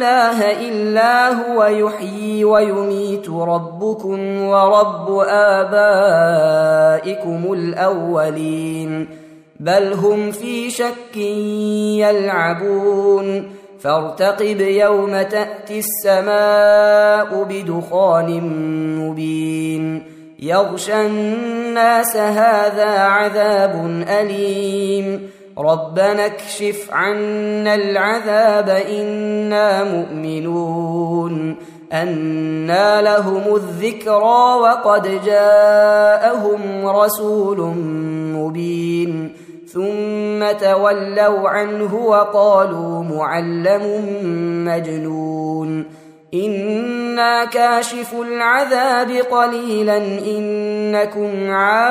إله إلا هو يحيي ويميت ربكم ورب آبائكم الأولين. بل هم في شك يلعبون. فارتقب يوم تأتي السماء بدخان مبين. يغشى الناس هذا عذاب أليم. ربنا اكشف عنا العذاب أنا مؤمنون أنى لهم الذكرى وقد جاءهم رسول مبين ثم تولوا عنه وقالوا معلم مجنون أنا كاشف العذاب قليلا انكم عائدون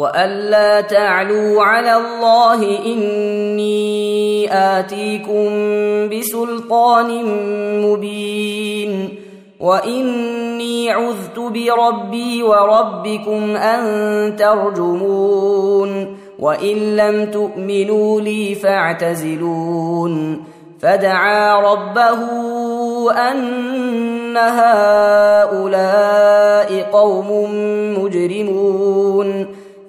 والا تعلوا على الله اني اتيكم بسلطان مبين واني عذت بربي وربكم ان ترجمون وان لم تؤمنوا لي فاعتزلون فدعا ربه ان هؤلاء قوم مجرمون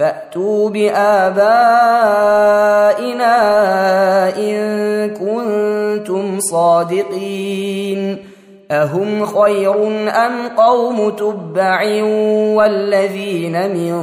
فأتوا بآبائنا إن كنتم صادقين. أهم خير أم قوم تبع والذين من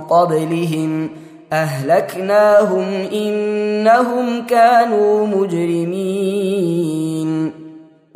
قبلهم؟ أهلكناهم إنهم كانوا مجرمين.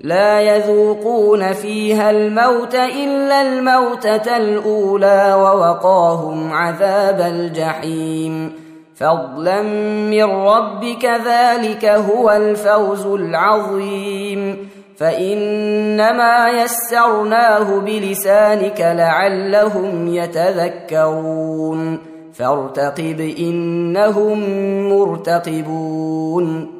لا يذوقون فيها الموت إلا الموتة الأولى ووقاهم عذاب الجحيم. فضلا من ربك ذلك هو الفوز العظيم. فإنما يسرناه بلسانك لعلهم يتذكرون. فارتقب إنهم مرتقبون.